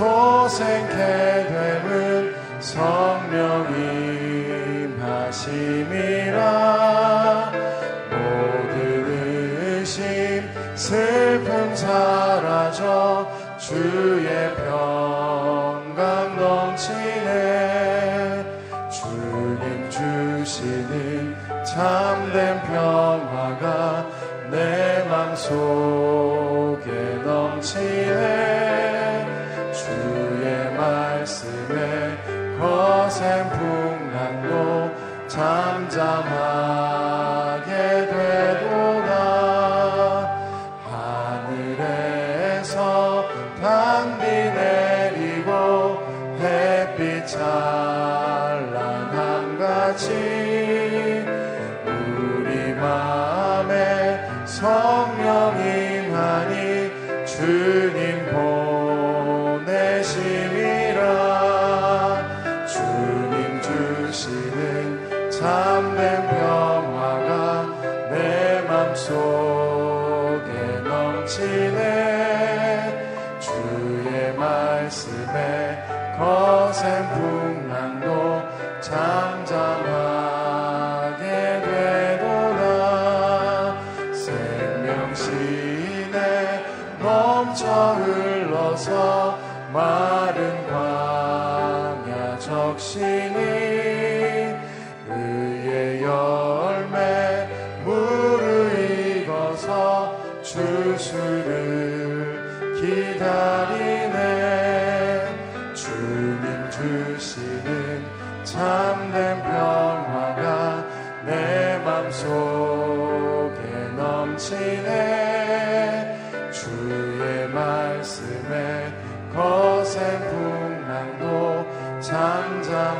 소생케 됨은 성령 임하심이라.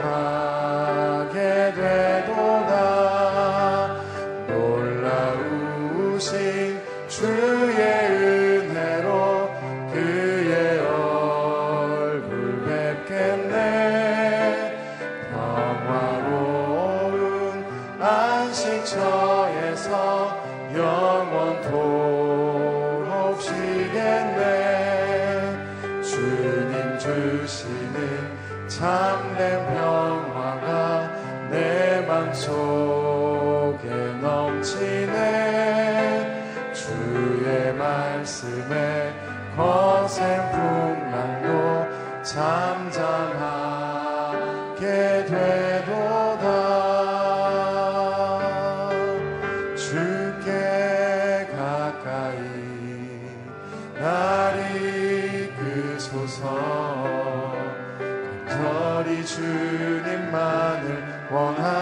Bye.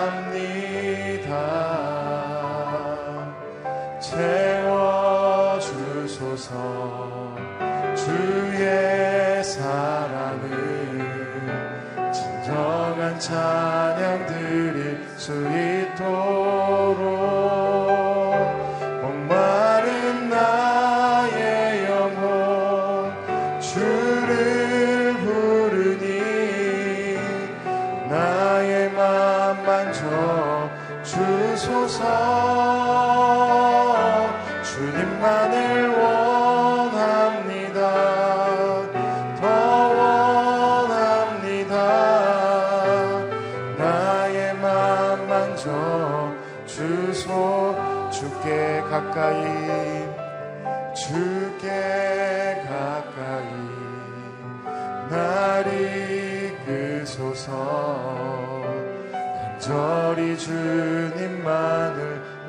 감사합니다. 채워주소서 주의 사랑을 진정한 찬양 드릴 수 있게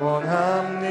원합니다.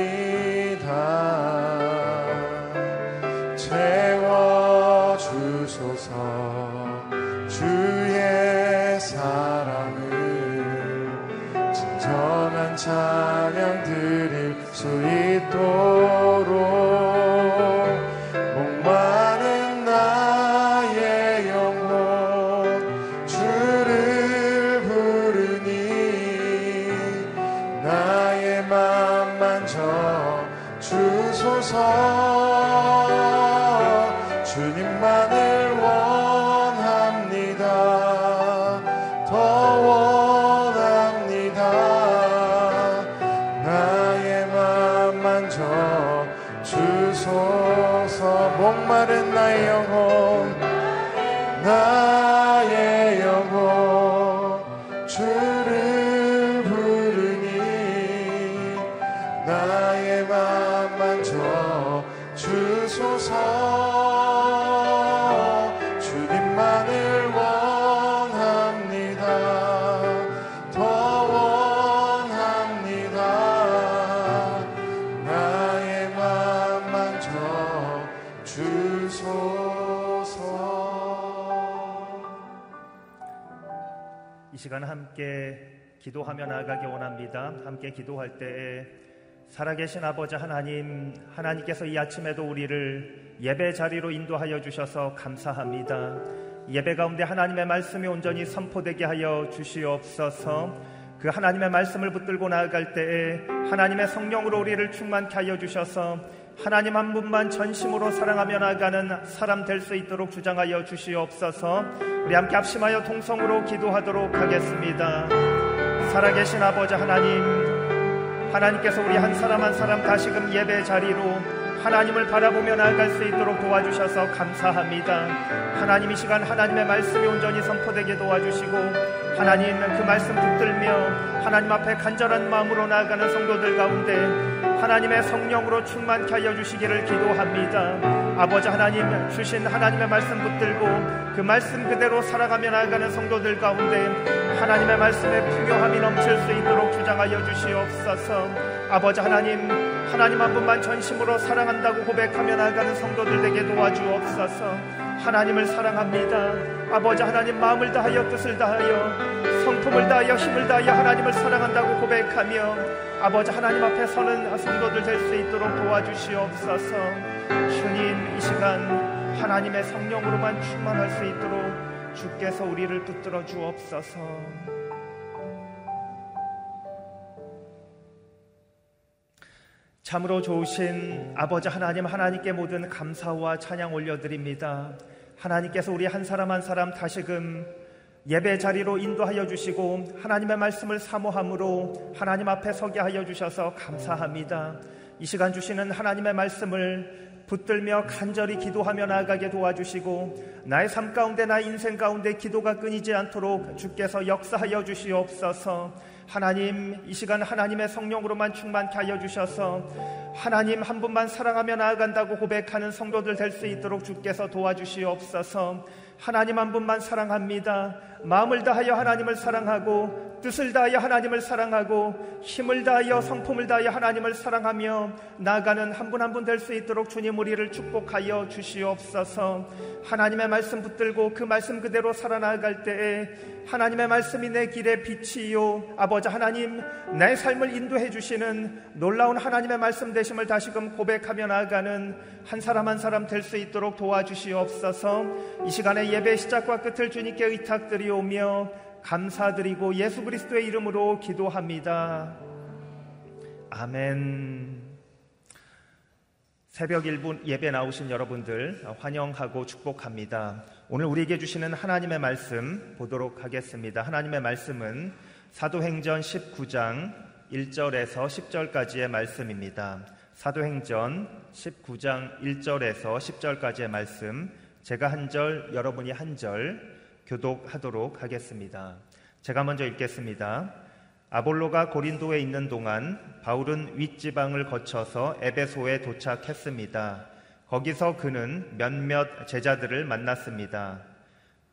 함께 기도하며 나아가기 원합니다. 함께 기도할 때에 살아계신 아버지 하나님, 하나님께서 이 아침에도 우리를 예배 자리로 인도하여 주셔서 감사합니다. 예배 가운데 하나님의 말씀이 온전히 선포되게 하여 주시옵소서. 그 하나님의 말씀을 붙들고 나아갈 때에 하나님의 성령으로 우리를 충만케 하여 주셔서 하나님 한 분만 전심으로 사랑하며 나가는 사람 될 수 있도록 주장하여 주시옵소서. 우리 함께 합심하여 동성으로 기도하도록 하겠습니다. 살아계신 아버지 하나님, 하나님께서 우리 한 사람 한 사람 다시금 예배 자리로 하나님을 바라보며 나아갈 수 있도록 도와주셔서 감사합니다. 하나님 이 시간 하나님의 말씀이 온전히 선포되게 도와주시고 하나님 그 말씀 붙들며 하나님 앞에 간절한 마음으로 나아가는 성도들 가운데 하나님의 성령으로 충만케 하여 주시기를 기도합니다. 아버지 하나님 주신 하나님의 말씀 붙들고 그 말씀 그대로 살아가며 나아가는 성도들 가운데 하나님의 말씀에 풍요함이 넘칠 수 있도록 주장하여 주시옵소서. 아버지 하나님 하나님 한 분만 전심으로 사랑한다고 고백하며 나아가는 성도들 에게 도와주옵소서. 하나님을 사랑합니다. 아버지 하나님 마음을 다하여 뜻을 다하여 성품을 다하여 힘을 다하여 하나님을 사랑한다고 고백하며 아버지 하나님 앞에 서는 성도들 될 수 있도록 도와주시옵소서. 주님 이 시간 하나님의 성령으로만 충만할 수 있도록 주께서 우리를 붙들어 주옵소서. 참으로 좋으신 아버지 하나님 하나님께 모든 감사와 찬양 올려드립니다. 하나님께서 우리 한 사람 한 사람 다시금 예배 자리로 인도하여 주시고 하나님의 말씀을 사모함으로 하나님 앞에 서게 하여 주셔서 감사합니다. 이 시간 주시는 하나님의 말씀을 붙들며 간절히 기도하며 나아가게 도와주시고 나의 삶 가운데 나의 인생 가운데 기도가 끊이지 않도록 주께서 역사하여 주시옵소서. 하나님 이 시간 하나님의 성령으로만 충만케 하여 주셔서 하나님 한 분만 사랑하며 나아간다고 고백하는 성도들 될 수 있도록 주께서 도와주시옵소서. 하나님 한 분만 사랑합니다. 마음을 다하여 하나님을 사랑하고 뜻을 다하여 하나님을 사랑하고 힘을 다하여 성품을 다하여 하나님을 사랑하며 나아가는 한 분 한 분 될 수 있도록 주님 우리를 축복하여 주시옵소서. 하나님의 말씀 붙들고 그 말씀 그대로 살아나갈 때에 하나님의 말씀이 내 길의 빛이요 아버지 하나님 내 삶을 인도해 주시는 놀라운 하나님의 말씀 되심을 다시금 고백하며 나아가는 한 사람 한 사람 될 수 있도록 도와주시옵소서. 이 시간에 예배 시작과 끝을 주님께 의탁드리오며 감사드리고 예수 그리스도의 이름으로 기도합니다. 아멘. 새벽 1분 예배 나오신 여러분들 환영하고 축복합니다. 오늘 우리에게 주시는 하나님의 말씀 보도록 하겠습니다. 하나님의 말씀은 사도행전 19장 1절에서 10절까지의 말씀입니다. 사도행전 19장 1절에서 10절까지의 말씀 제가 한 절, 여러분이 한 절 교독하도록 하겠습니다. 제가 먼저 읽겠습니다. 아볼로가 고린도에 있는 동안 바울은 윗지방을 거쳐서 에베소에 도착했습니다. 거기서 그는 몇몇 제자들을 만났습니다.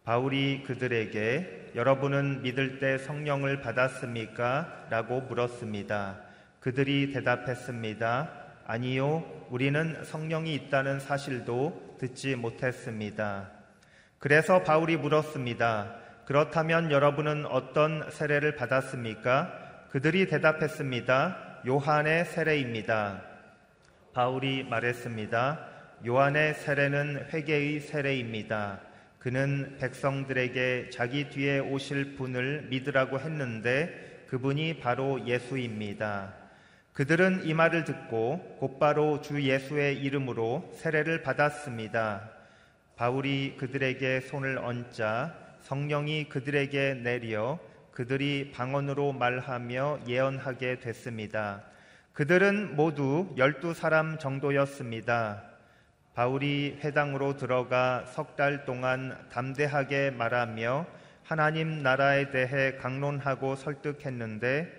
바울이 그들에게 여러분은 믿을 때 성령을 받았습니까? 라고 물었습니다. 그들이 대답했습니다. 아니요, 우리는 성령이 있다는 사실도 듣지 못했습니다. 그래서 바울이 물었습니다. 그렇다면 여러분은 어떤 세례를 받았습니까? 그들이 대답했습니다. 요한의 세례입니다. 바울이 말했습니다. 요한의 세례는 회개의 세례입니다. 그는 백성들에게 자기 뒤에 오실 분을 믿으라고 했는데 그분이 바로 예수입니다. 그들은 이 말을 듣고 곧바로 주 예수의 이름으로 세례를 받았습니다. 바울이 그들에게 손을 얹자 성령이 그들에게 내려 그들이 방언으로 말하며 예언하게 됐습니다. 그들은 모두 열두 사람 정도였습니다. 바울이 회당으로 들어가 석 달 동안 담대하게 말하며 하나님 나라에 대해 강론하고 설득했는데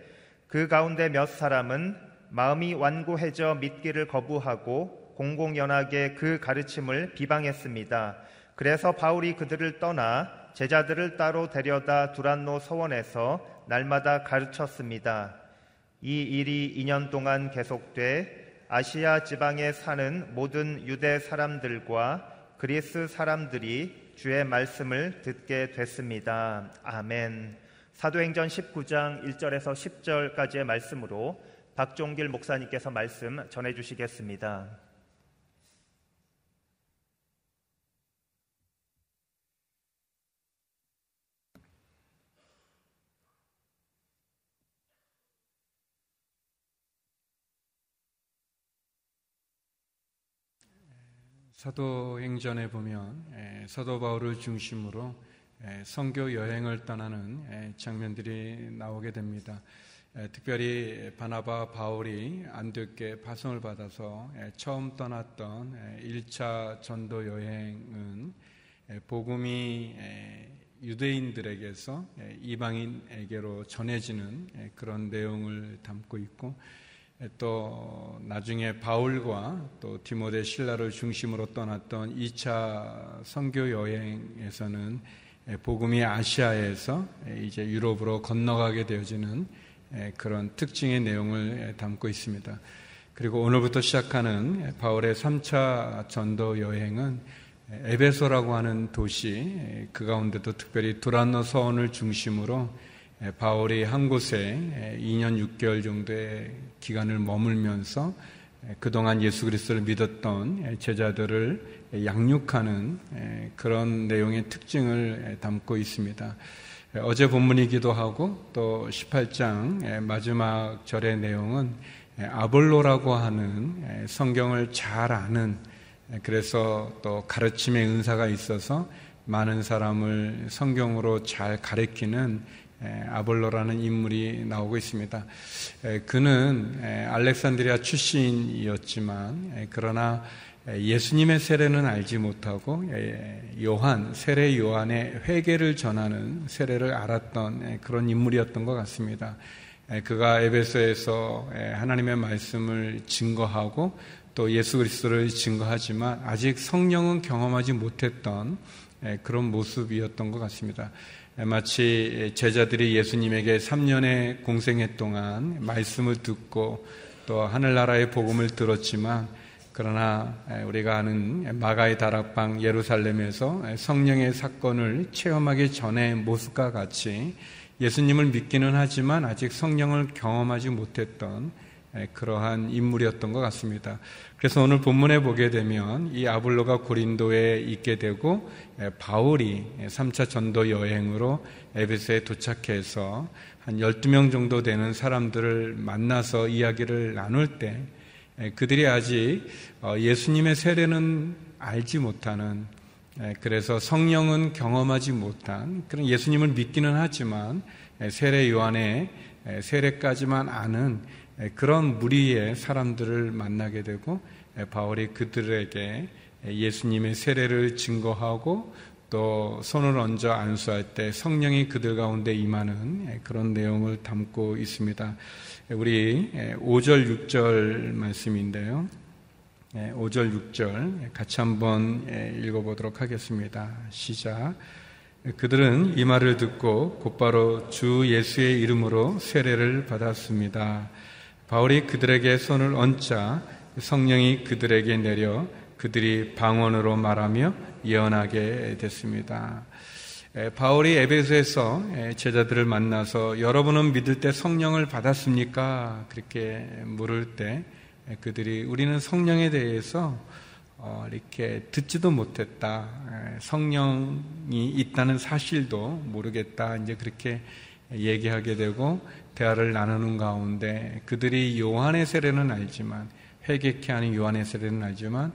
그 가운데 몇 사람은 마음이 완고해져 믿기를 거부하고 공공연하게 그 가르침을 비방했습니다. 그래서 바울이 그들을 떠나 제자들을 따로 데려다 두란노 서원에서 날마다 가르쳤습니다. 이 일이 2년 동안 계속돼 아시아 지방에 사는 모든 유대 사람들과 그리스 사람들이 주의 말씀을 듣게 됐습니다. 아멘. 사도행전 19장 1절에서 10절까지의 말씀으로 박종길 목사님께서 말씀 전해 주시겠습니다. 사도행전에 보면 사도 바울을 중심으로 선교 여행을 떠나는 장면들이 나오게 됩니다. 특별히 바나바 바울이 안디옥에 파송을 받아서 처음 떠났던 1차 전도 여행은 복음이 유대인들에게서 이방인에게로 전해지는 그런 내용을 담고 있고 또 나중에 바울과 또 디모데 신라를 중심으로 떠났던 2차 선교 여행에서는 복음이 아시아에서 이제 유럽으로 건너가게 되어지는 그런 특징의 내용을 담고 있습니다. 그리고 오늘부터 시작하는 바울의 3차 전도 여행은 에베소라고 하는 도시 그 가운데도 특별히 두란노 서원을 중심으로 바울이 한 곳에 2년 6개월 정도의 기간을 머물면서 그동안 예수 그리스도를 믿었던 제자들을 양육하는 그런 내용의 특징을 담고 있습니다. 어제 본문이기도 하고 또 18장 마지막 절의 내용은 아볼로라고 하는 성경을 잘 아는 그래서 또 가르침의 은사가 있어서 많은 사람을 성경으로 잘 가르치는 아볼로라는 인물이 나오고 있습니다. 그는 알렉산드리아 출신이었지만 그러나 예수님의 세례는 알지 못하고 요한 세례 요한의 회개를 전하는 세례를 알았던 그런 인물이었던 것 같습니다. 그가 에베소에서 하나님의 말씀을 증거하고 또 예수 그리스도를 증거하지만 아직 성령은 경험하지 못했던 그런 모습이었던 것 같습니다. 마치 제자들이 예수님에게 3년의 공생애 동안 말씀을 듣고 또 하늘나라의 복음을 들었지만 그러나 우리가 아는 마가의 다락방 예루살렘에서 성령의 사건을 체험하기 전의 모습과 같이 예수님을 믿기는 하지만 아직 성령을 경험하지 못했던 그러한 인물이었던 것 같습니다. 그래서 오늘 본문에 보게 되면 이 아블로가 고린도에 있게 되고 바울이 3차 전도 여행으로 에베소에 도착해서 한 12명 정도 되는 사람들을 만나서 이야기를 나눌 때 그들이 아직 어, 예수님의 세례는 알지 못하는 그래서 성령은 경험하지 못한 그런 예수님을 믿기는 하지만 세례 요한의 세례까지만 아는 그런 무리의 사람들을 만나게 되고 바울이 그들에게 예수님의 세례를 증거하고 또 손을 얹어 안수할 때 성령이 그들 가운데 임하는 그런 내용을 담고 있습니다. 우리 5절, 6절 말씀인데요. 5절, 6절 같이 한번 읽어보도록 하겠습니다. 시작. 그들은 이 말을 듣고 곧바로 주 예수의 이름으로 세례를 받았습니다. 바울이 그들에게 손을 얹자 성령이 그들에게 내려 그들이 방언으로 말하며 예언하게 됐습니다. 바울이 에베소에서 제자들을 만나서 여러분은 믿을 때 성령을 받았습니까? 그렇게 물을 때 그들이 우리는 성령에 대해서 어, 이렇게 듣지도 못했다. 성령이 있다는 사실도 모르겠다. 이제 그렇게 얘기하게 되고 대화를 나누는 가운데 그들이 요한의 세례는 알지만 회개케 하는 요한의 세례는 알지만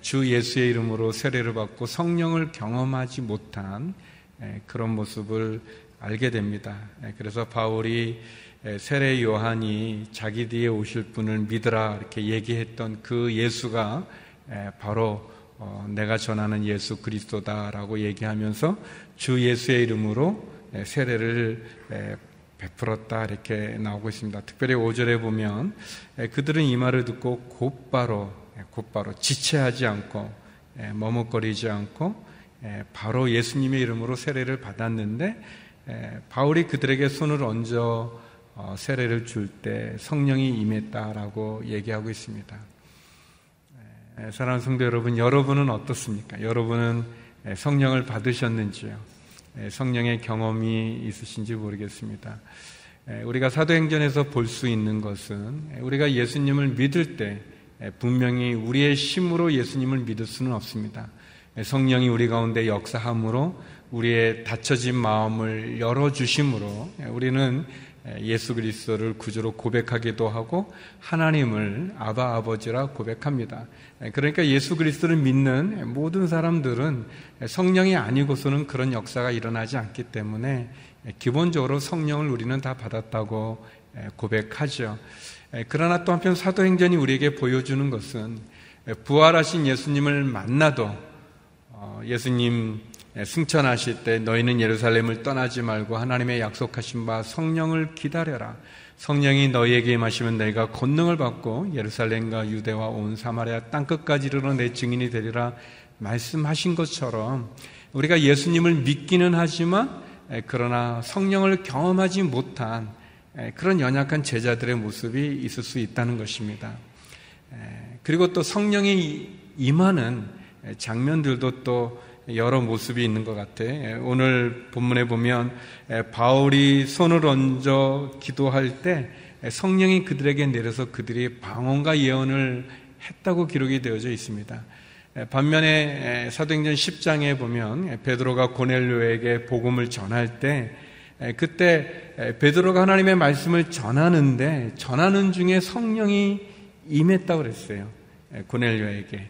주 예수의 이름으로 세례를 받고 성령을 경험하지 못한 그런 모습을 알게 됩니다. 그래서 바울이 세례 요한이 자기 뒤에 오실 분을 믿으라 이렇게 얘기했던 그 예수가 바로 어, 내가 전하는 예수 그리스도다라고 얘기하면서 주 예수의 이름으로 세례를 베풀었다 이렇게 나오고 있습니다. 특별히 5절에 보면 그들은 이 말을 듣고 곧바로 곧바로 지체하지 않고 머뭇거리지 않고 바로 예수님의 이름으로 세례를 받았는데 바울이 그들에게 손을 얹어 어, 세례를 줄 때 성령이 임했다라고 얘기하고 있습니다. 사랑하는 성도 여러분, 여러분은 어떻습니까? 여러분은 성령을 받으셨는지요? 성령의 경험이 있으신지 모르겠습니다. 우리가 사도행전에서 볼 수 있는 것은 우리가 예수님을 믿을 때 분명히 우리의 힘으로 예수님을 믿을 수는 없습니다. 성령이 우리 가운데 역사함으로 우리의 닫혀진 마음을 열어주심으로 우리는 예수 그리스도를 구주로 고백하기도 하고 하나님을 아바 아버지라 고백합니다. 그러니까 예수 그리스도를 믿는 모든 사람들은 성령이 아니고서는 그런 역사가 일어나지 않기 때문에 기본적으로 성령을 우리는 다 받았다고 고백하죠. 그러나 또 한편 사도행전이 우리에게 보여주는 것은 부활하신 예수님을 만나도 어, 예수님 예, 승천하실 때 너희는 예루살렘을 떠나지 말고 하나님의 약속하신 바 성령을 기다려라. 성령이 너희에게 임하시면 너희가 권능을 받고 예루살렘과 유대와 온 사마리아 땅끝까지 이르러 내 증인이 되리라 말씀하신 것처럼 우리가 예수님을 믿기는 하지만 예, 그러나 성령을 경험하지 못한 예, 그런 연약한 제자들의 모습이 있을 수 있다는 것입니다. 그리고 또 성령이 임하는 장면들도 또 여러 모습이 있는 것 같아. 오늘 본문에 보면 바울이 손을 얹어 기도할 때 성령이 그들에게 내려서 그들이 방언과 예언을 했다고 기록이 되어져 있습니다. 반면에 사도행전 10장에 보면 베드로가 고넬료에게 복음을 전할 때 그때 베드로가 하나님의 말씀을 전하는데 전하는 중에 성령이 임했다고 그랬어요. 고넬료에게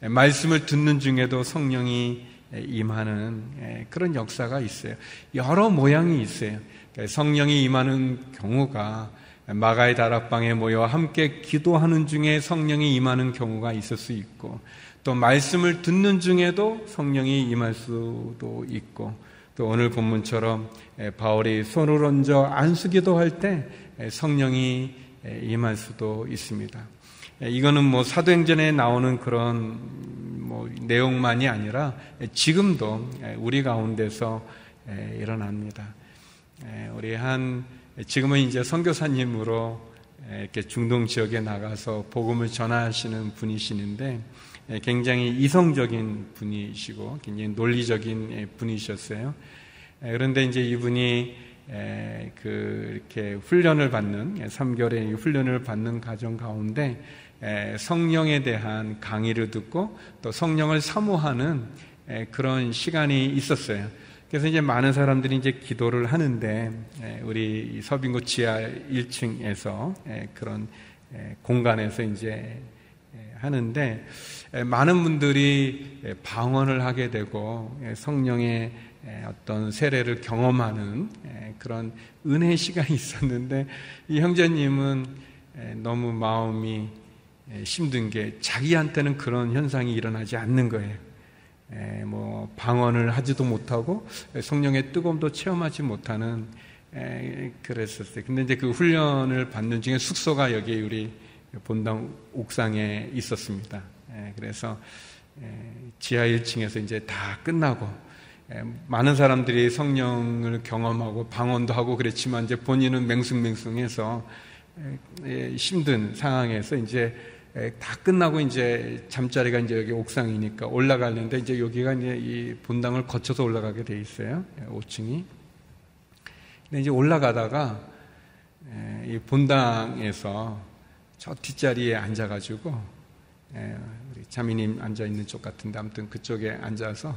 말씀을 듣는 중에도 성령이 임하는 예, 그런 역사가 있어요. 여러 모양이 있어요. 그러니까 성령이 임하는 경우가 마가의 다락방에 모여 함께 기도하는 중에 성령이 임하는 경우가 있을 수 있고 또 말씀을 듣는 중에도 성령이 임할 수도 있고 또 오늘 본문처럼 예, 바울이 손을 얹어 안수기도 할때 예, 성령이 임할 수도 있습니다. 이거는 뭐 사도행전에 나오는 그런 뭐 내용만이 아니라 지금도 우리 가운데서 일어납니다. 우리 한 지금은 이제 선교사님으로 이렇게 중동 지역에 나가서 복음을 전하시는 분이시는데 굉장히 이성적인 분이시고 굉장히 논리적인 분이셨어요. 그런데 이제 이분이 그 이렇게 훈련을 받는 3개월의 훈련을 받는 과정 가운데 성령에 대한 강의를 듣고 또 성령을 사모하는 그런 시간이 있었어요. 그래서 이제 많은 사람들이 이제 기도를 하는데 우리 서빙고 지하 1층에서 그런 공간에서 이제 하는데 많은 분들이 방언을 하게 되고 성령의 어떤 세례를 경험하는 그런 은혜 시간이 있었는데 이 형제님은 너무 마음이 예, 힘든 게 자기한테는 그런 현상이 일어나지 않는 거예요. 에, 예, 뭐 방언을 하지도 못하고 성령의 뜨거움도 체험하지 못하는 에, 예, 그랬었어요. 근데 이제 그 훈련을 받는 중에 숙소가 여기 우리 본당 옥상에 있었습니다. 에, 그래서 지하 1층에서 이제 다 끝나고 많은 사람들이 성령을 경험하고 방언도 하고 그랬지만 이제 본인은 맹숭맹숭해서 힘든 상황에서 이제 다 끝나고 이제 잠자리가 이제 여기 옥상이니까 올라가는데 이제 여기가 이제 이 본당을 거쳐서 올라가게 돼 있어요. 5층이. 근데 이제 올라가다가 이 본당에서 저 뒷자리에 앉아가지고 우리 자매님 앉아 있는 쪽 같은데 아무튼 그쪽에 앉아서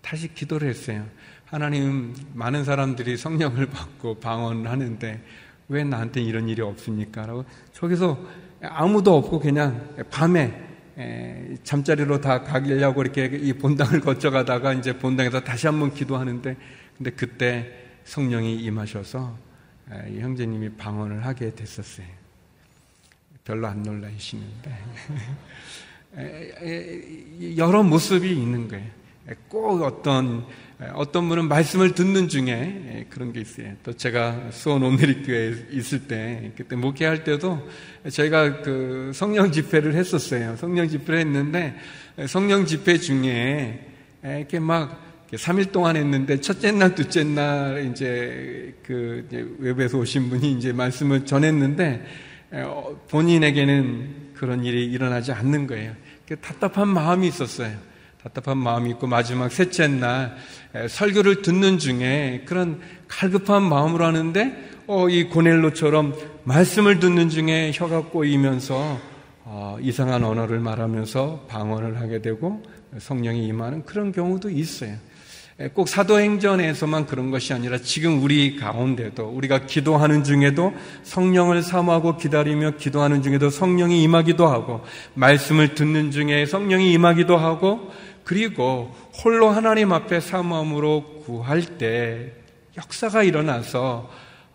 다시 기도를 했어요. 하나님 많은 사람들이 성령을 받고 방언하는데 왜 나한테 이런 일이 없습니까? 라고 저기서 아무도 없고 그냥 밤에 잠자리로 다 가려고 이렇게 이 본당을 거쳐가다가 이제 본당에서 다시 한번 기도하는데 근데 그때 성령이 임하셔서 이 형제님이 방언을 하게 됐었어요. 별로 안 놀라시는데 여러 모습이 있는 거예요. 꼭 어떤 어떤 분은 말씀을 듣는 중에 그런 게 있어요. 또 제가 수원 오메리교회에 있을 때 그때 목회할 때도 저희가 그 성령 집회를 했었어요. 성령 집회를 했는데 성령 집회 중에 이렇게 막 3일 동안 했는데 첫째 날, 둘째 날 이제 그 외부에서 오신 분이 이제 말씀을 전했는데 어, 본인에게는 그런 일이 일어나지 않는 거예요. 답답한 마음이 있었어요. 답답한 마음이 있고 마지막 셋째 날 설교를 듣는 중에 그런 갈급한 마음으로 하는데 어, 이 고넬로처럼 말씀을 듣는 중에 혀가 꼬이면서 어, 이상한 언어를 말하면서 방언을 하게 되고 성령이 임하는 그런 경우도 있어요. 꼭 사도행전에서만 그런 것이 아니라 지금 우리 가운데도 우리가 기도하는 중에도 성령을 사모하고 기다리며 기도하는 중에도 성령이 임하기도 하고 말씀을 듣는 중에 성령이 임하기도 하고 그리고 홀로 하나님 앞에 사모함으로 구할 때 역사가 일어나서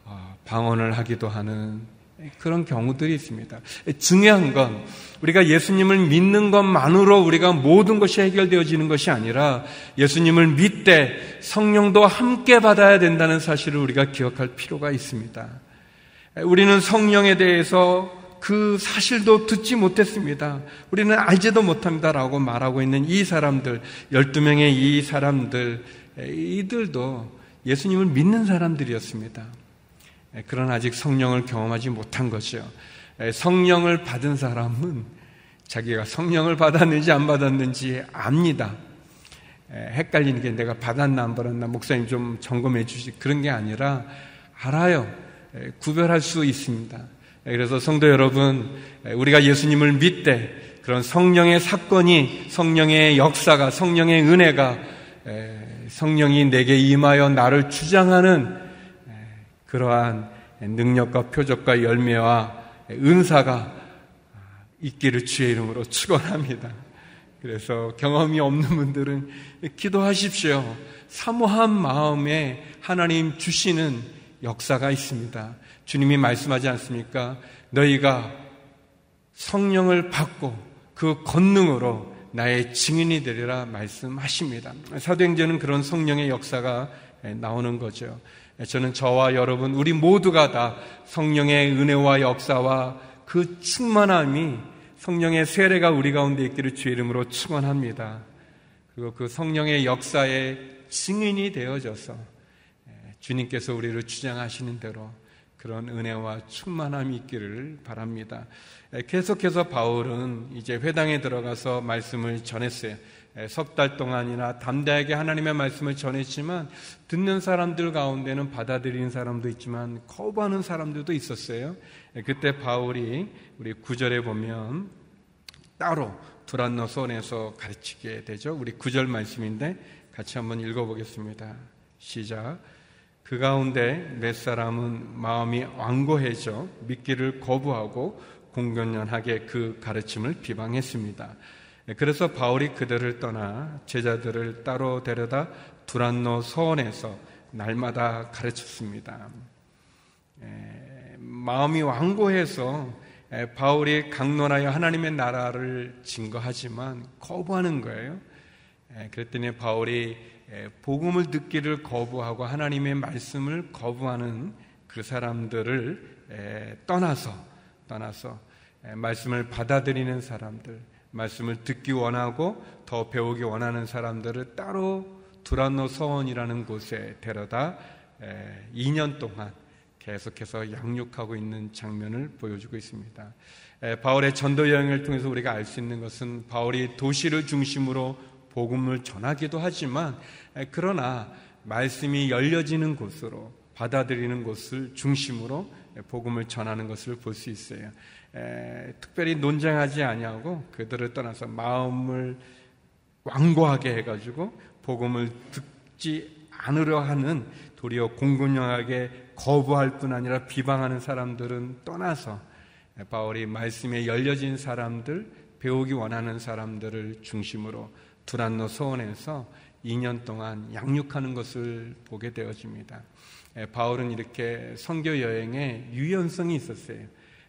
어, 방언을 하기도 하는 그런 경우들이 있습니다. 중요한 건 우리가 예수님을 믿는 것만으로 우리가 모든 것이 해결되어지는 것이 아니라 예수님을 믿되 성령도 함께 받아야 된다는 사실을 우리가 기억할 필요가 있습니다. 우리는 성령에 대해서 그 사실도 듣지 못했습니다. 우리는 알지도 못합니다라고 말하고 있는 이 사람들, 12명의 이 사람들, 이들도 예수님을 믿는 사람들이었습니다. 예, 그러나 아직 성령을 경험하지 못한. 예, 성령을 받은 사람은 자기가 성령을 받았는지 안 받았는지 압니다. 예, 헷갈리는 게 내가 받았나 안 받았나 목사님 좀 점검해 주시 그런 게 아니라 알아요. 구별할 수 있습니다. 그래서 성도 여러분, 우리가 예수님을 믿되 그런 성령의 사건이 성령의 역사가 성령의 은혜가 성령이 내게 임하여 나를 주장하는 그러한 능력과 표적과 열매와 은사가 있기를 주의 이름으로 축원합니다. 그래서 경험이 없는 분들은 기도하십시오. 사모한 마음에 하나님 주시는 역사가 있습니다. 주님이 말씀하지 않습니까? 너희가 성령을 받고 그 권능으로 나의 증인이 되리라 말씀하십니다. 사도행전은 그런 성령의 역사가 나오는 거죠. 저는 저와 여러분, 우리 모두가 다 성령의 은혜와 역사와 그 충만함이 성령의 세례가 우리 가운데 있기를 주의 이름으로 축원합니다. 그리고 그 성령의 역사의 증인이 되어져서 주님께서 우리를 주장하시는 대로 그런 은혜와 충만함이 있기를 바랍니다. 계속해서 바울은 이제 회당에 들어가서 말씀을 전했어요. 석 달 동안이나 담대하게 하나님의 말씀을 전했지만 듣는 사람들 가운데는 받아들이는 사람도 있지만 거부하는 사람들도 있었어요. 그때 바울이 우리 구절에 보면 따로 두란노 손에서 가르치게 되죠. 우리 구절 말씀인데 같이 한번 읽어보겠습니다. 시작. 그 가운데 몇 사람은 마음이 완고해져 믿기를 거부하고 공견연하게 그 가르침을 비방했습니다. 네, 그래서 바울이 그들을 떠나 제자들을 따로 데려다 두란노 서원에서 날마다 가르쳤습니다. 마음이 완고해서 바울이 강론하여 하나님의 나라를 증거하지만 거부하는 거예요. 그랬더니 바울이 복음을 듣기를 거부하고 하나님의 말씀을 거부하는 그 사람들을 떠나서 떠나서 말씀을 받아들이는 사람들 말씀을 듣기 원하고 더 배우기 원하는 사람들을 따로 두란노 서원이라는 곳에 데려다 2년 동안 계속해서 양육하고 있는 장면을 보여주고 있습니다. 바울의 전도 여행을 통해서 우리가 알 수 있는 것은 바울이 도시를 중심으로 복음을 전하기도 하지만 그러나 말씀이 열려지는 곳으로 받아들이는 곳을 중심으로 복음을 전하는 것을 볼 수 있어요. 에, 특별히 논쟁하지 아니하고 그들을 떠나서 마음을 완고하게 해가지고 복음을 듣지 않으려 하는 도리어 공군형하게 거부할 뿐 아니라 비방하는 사람들은 떠나서 바울이 말씀에 열려진 사람들, 배우기 원하는 사람들을 중심으로 두란노 소원에서 2년 동안 양육하는 것을 보게 되어집니다. 바울은 이렇게 선교 여행에 유연성이 있었어요.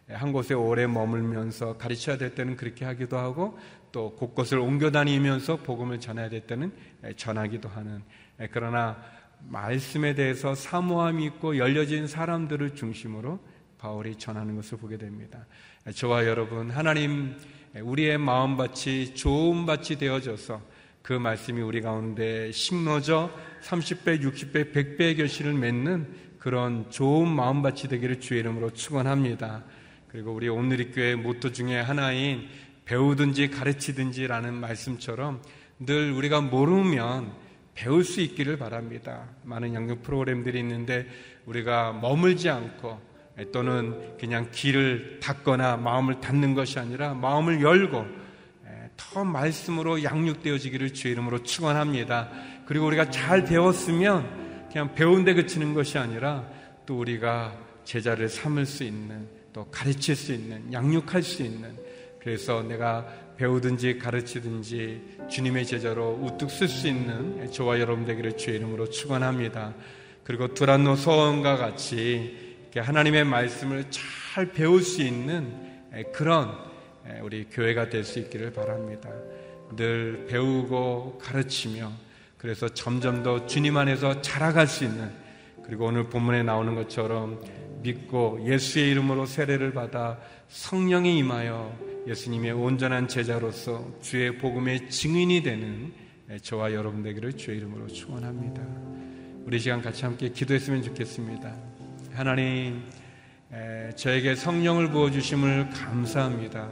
한 곳에 오래 머물면서 가르쳐야 될 때는 그렇게 하기도 하고 또 곳곳을 옮겨 다니면서 복음을 전해야 될 때는 전하기도 하는 그러나 말씀에 대해서 사모함이 있고 열려진 사람들을 중심으로 바울이 전하는 것을 보게 됩니다. 저와 여러분, 하나님 우리의 마음밭이 좋은 밭이 되어져서 그 말씀이 우리 가운데 심어져 30배, 60배, 100배의 결실을 맺는 그런 좋은 마음밭이 되기를 주의 이름으로 축원합니다. 그리고 우리 오늘의 교회 모토 중에 하나인 배우든지 가르치든지라는 말씀처럼 늘 우리가 모르면 배울 수 있기를 바랍니다. 많은 양육 프로그램들이 있는데 우리가 머물지 않고 또는 그냥 길을 닫거나 마음을 닫는 것이 아니라 마음을 열고 더 말씀으로 양육되어지기를 주의 이름으로 축원합니다. 그리고 우리가 잘 배웠으면 그냥 배운 데 그치는 것이 아니라 또 우리가 제자를 삼을 수 있는 또 가르칠 수 있는 양육할 수 있는 그래서 내가 배우든지 가르치든지 주님의 제자로 우뚝 쓸 수 있는 저와 여러분 되기를 주의 이름으로 축원합니다. 그리고 두란노 소원과 같이 하나님의 말씀을 잘 배울 수 있는 그런 우리 교회가 될 수 있기를 바랍니다. 늘 배우고 가르치며 그래서 점점 더 주님 안에서 자라갈 수 있는 그리고 오늘 본문에 나오는 것처럼 믿고 예수의 이름으로 세례를 받아 성령이 임하여 예수님의 온전한 제자로서 주의 복음의 증인이 되는 저와 여러분 되기를 주의 이름으로 축원합니다. 우리 시간 같이 함께 기도했으면 좋겠습니다. 하나님, 저에게 성령을 부어 주심을 감사합니다.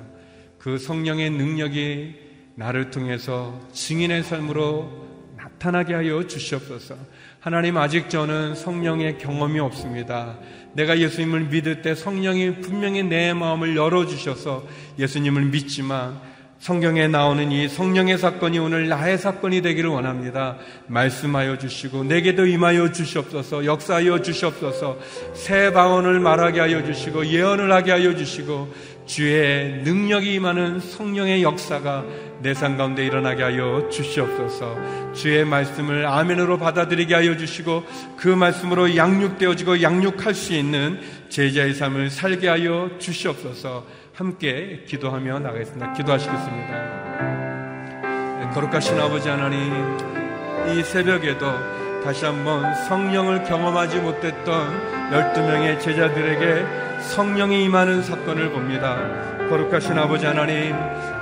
그 성령의 능력이 나를 통해서 증인의 삶으로 나타나게 하여 주시옵소서. 하나님 아직 저는 성령의 경험이 없습니다. 내가 예수님을 믿을 때 성령이 분명히 내 마음을 열어주셔서 예수님을 믿지만 성경에 나오는 이 성령의 사건이 오늘 나의 사건이 되기를 원합니다. 말씀하여 주시고 내게도 임하여 주시옵소서 역사하여 주시옵소서 새 방언을 말하게 하여 주시고 예언을 하게 하여 주시고 주의 능력이 임하는 성령의 역사가 내 삶 가운데 일어나게 하여 주시옵소서 주의 말씀을 아멘으로 받아들이게 하여 주시고 그 말씀으로 양육되어지고 양육할 수 있는 제자의 삶을 살게 하여 주시옵소서 함께 기도하며 나가겠습니다. 기도하시겠습니다. 네, 거룩하신 아버지 하나님, 이 새벽에도 다시 한번 성령을 경험하지 못했던 12명의 제자들에게 성령이 임하는 사건을 봅니다. 거룩하신 아버지 하나님,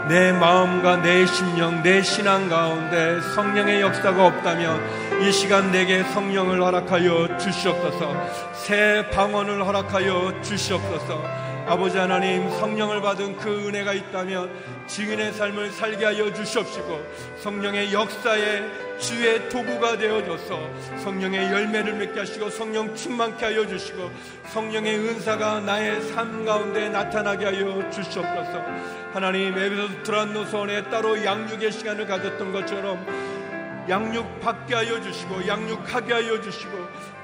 내 마음과 내 심령, 내 신앙 가운데 성령의 역사가 없다면 이 시간 내게 성령을 허락하여 주시옵소서, 새 방언을 허락하여 주시옵소서, 아버지 하나님 성령을 받은 그 은혜가 있다면 증인의 삶을 살게 하여 주시옵시고 성령의 역사에 주의 도구가 되어줘서 성령의 열매를 맺게 하시고 성령 충만케 하여 주시고 성령의 은사가 나의 삶 가운데 나타나게 하여 주시옵소서. 하나님 에베소 드란노선에 따로 양육의 시간을 가졌던 것처럼 양육 받게 하여 주시고 양육하게 하여 주시고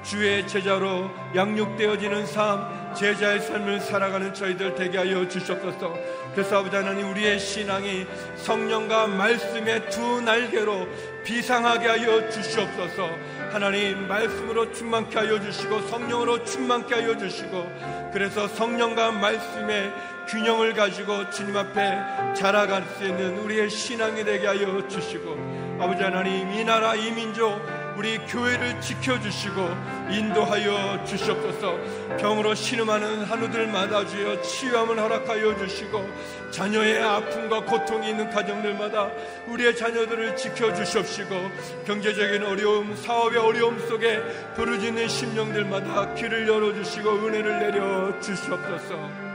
주의 제자로 양육되어지는 삶, 제자의 삶을 살아가는 저희들 되게 하여 주셨옵소서. 그래서 아버지 하나님 우리의 신앙이 성령과 말씀의 두 날개로 비상하게 하여 주시옵소서. 하나님 말씀으로 충만케 하여 주시고 성령으로 충만케 하여 주시고 그래서 성령과 말씀의 균형을 가지고 주님 앞에 자라갈 수 있는 우리의 신앙이 되게 하여 주시고 아버지 하나님 이 나라 이 민족 우리 교회를 지켜주시고 인도하여 주시옵소서. 병으로 신음하는 한우들마다 주여 치유함을 허락하여 주시고 자녀의 아픔과 고통이 있는 가정들마다 우리의 자녀들을 지켜주시옵시고 경제적인 어려움 사업의 어려움 속에 부르짖는 심령들마다 귀를 열어주시고 은혜를 내려 주시옵소서.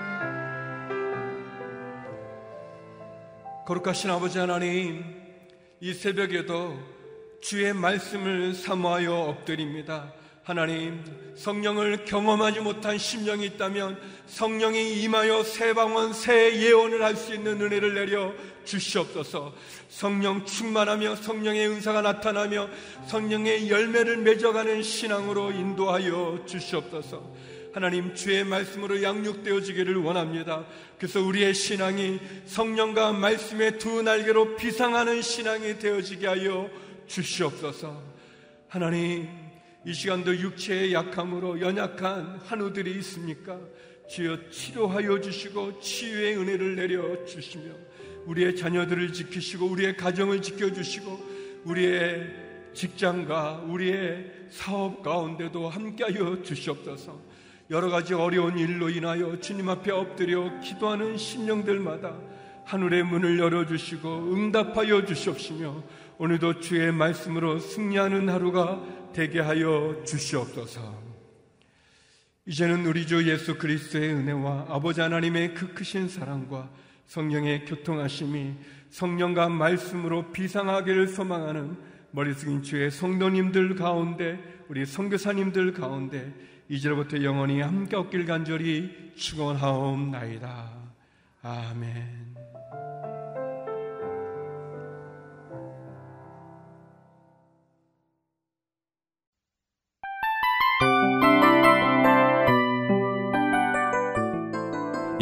거룩하신 아버지 하나님 이 새벽에도 주의 말씀을 사모하여 엎드립니다. 하나님, 성령을 경험하지 못한 심령이 있다면 성령이 임하여 새 방언, 새 예언을 할 수 있는 은혜를 내려 주시옵소서. 성령 충만하며 성령의 은사가 나타나며 성령의 열매를 맺어가는 신앙으로 인도하여 주시옵소서. 하나님 주의 말씀으로 양육되어지기를 원합니다. 그래서 우리의 신앙이 성령과 말씀의 두 날개로 비상하는 신앙이 되어지게 하여 주시옵소서. 하나님, 이 시간도 육체의 약함으로 연약한 한우들이 있습니까? 주여 치료하여 주시고 치유의 은혜를 내려 주시며 우리의 자녀들을 지키시고 우리의 가정을 지켜 주시고 우리의 직장과 우리의 사업 가운데도 함께하여 주시옵소서. 여러 가지 어려운 일로 인하여 주님 앞에 엎드려 기도하는 심령들마다 하늘의 문을 열어주시고 응답하여 주시옵시며 오늘도 주의 말씀으로 승리하는 하루가 되게 하여 주시옵소서. 이제는 우리 주 예수 그리스도의 은혜와 아버지 하나님의 그 크신 사랑과 성령의 교통하심이 성령과 말씀으로 비상하기를 소망하는 머리 숙인 주의 성도님들 가운데 우리 성교사님들 가운데 이제로부터 영원히 함께 없길 간절히 축원하옵나이다. 아멘.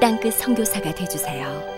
땅끝 성교사가 되주세요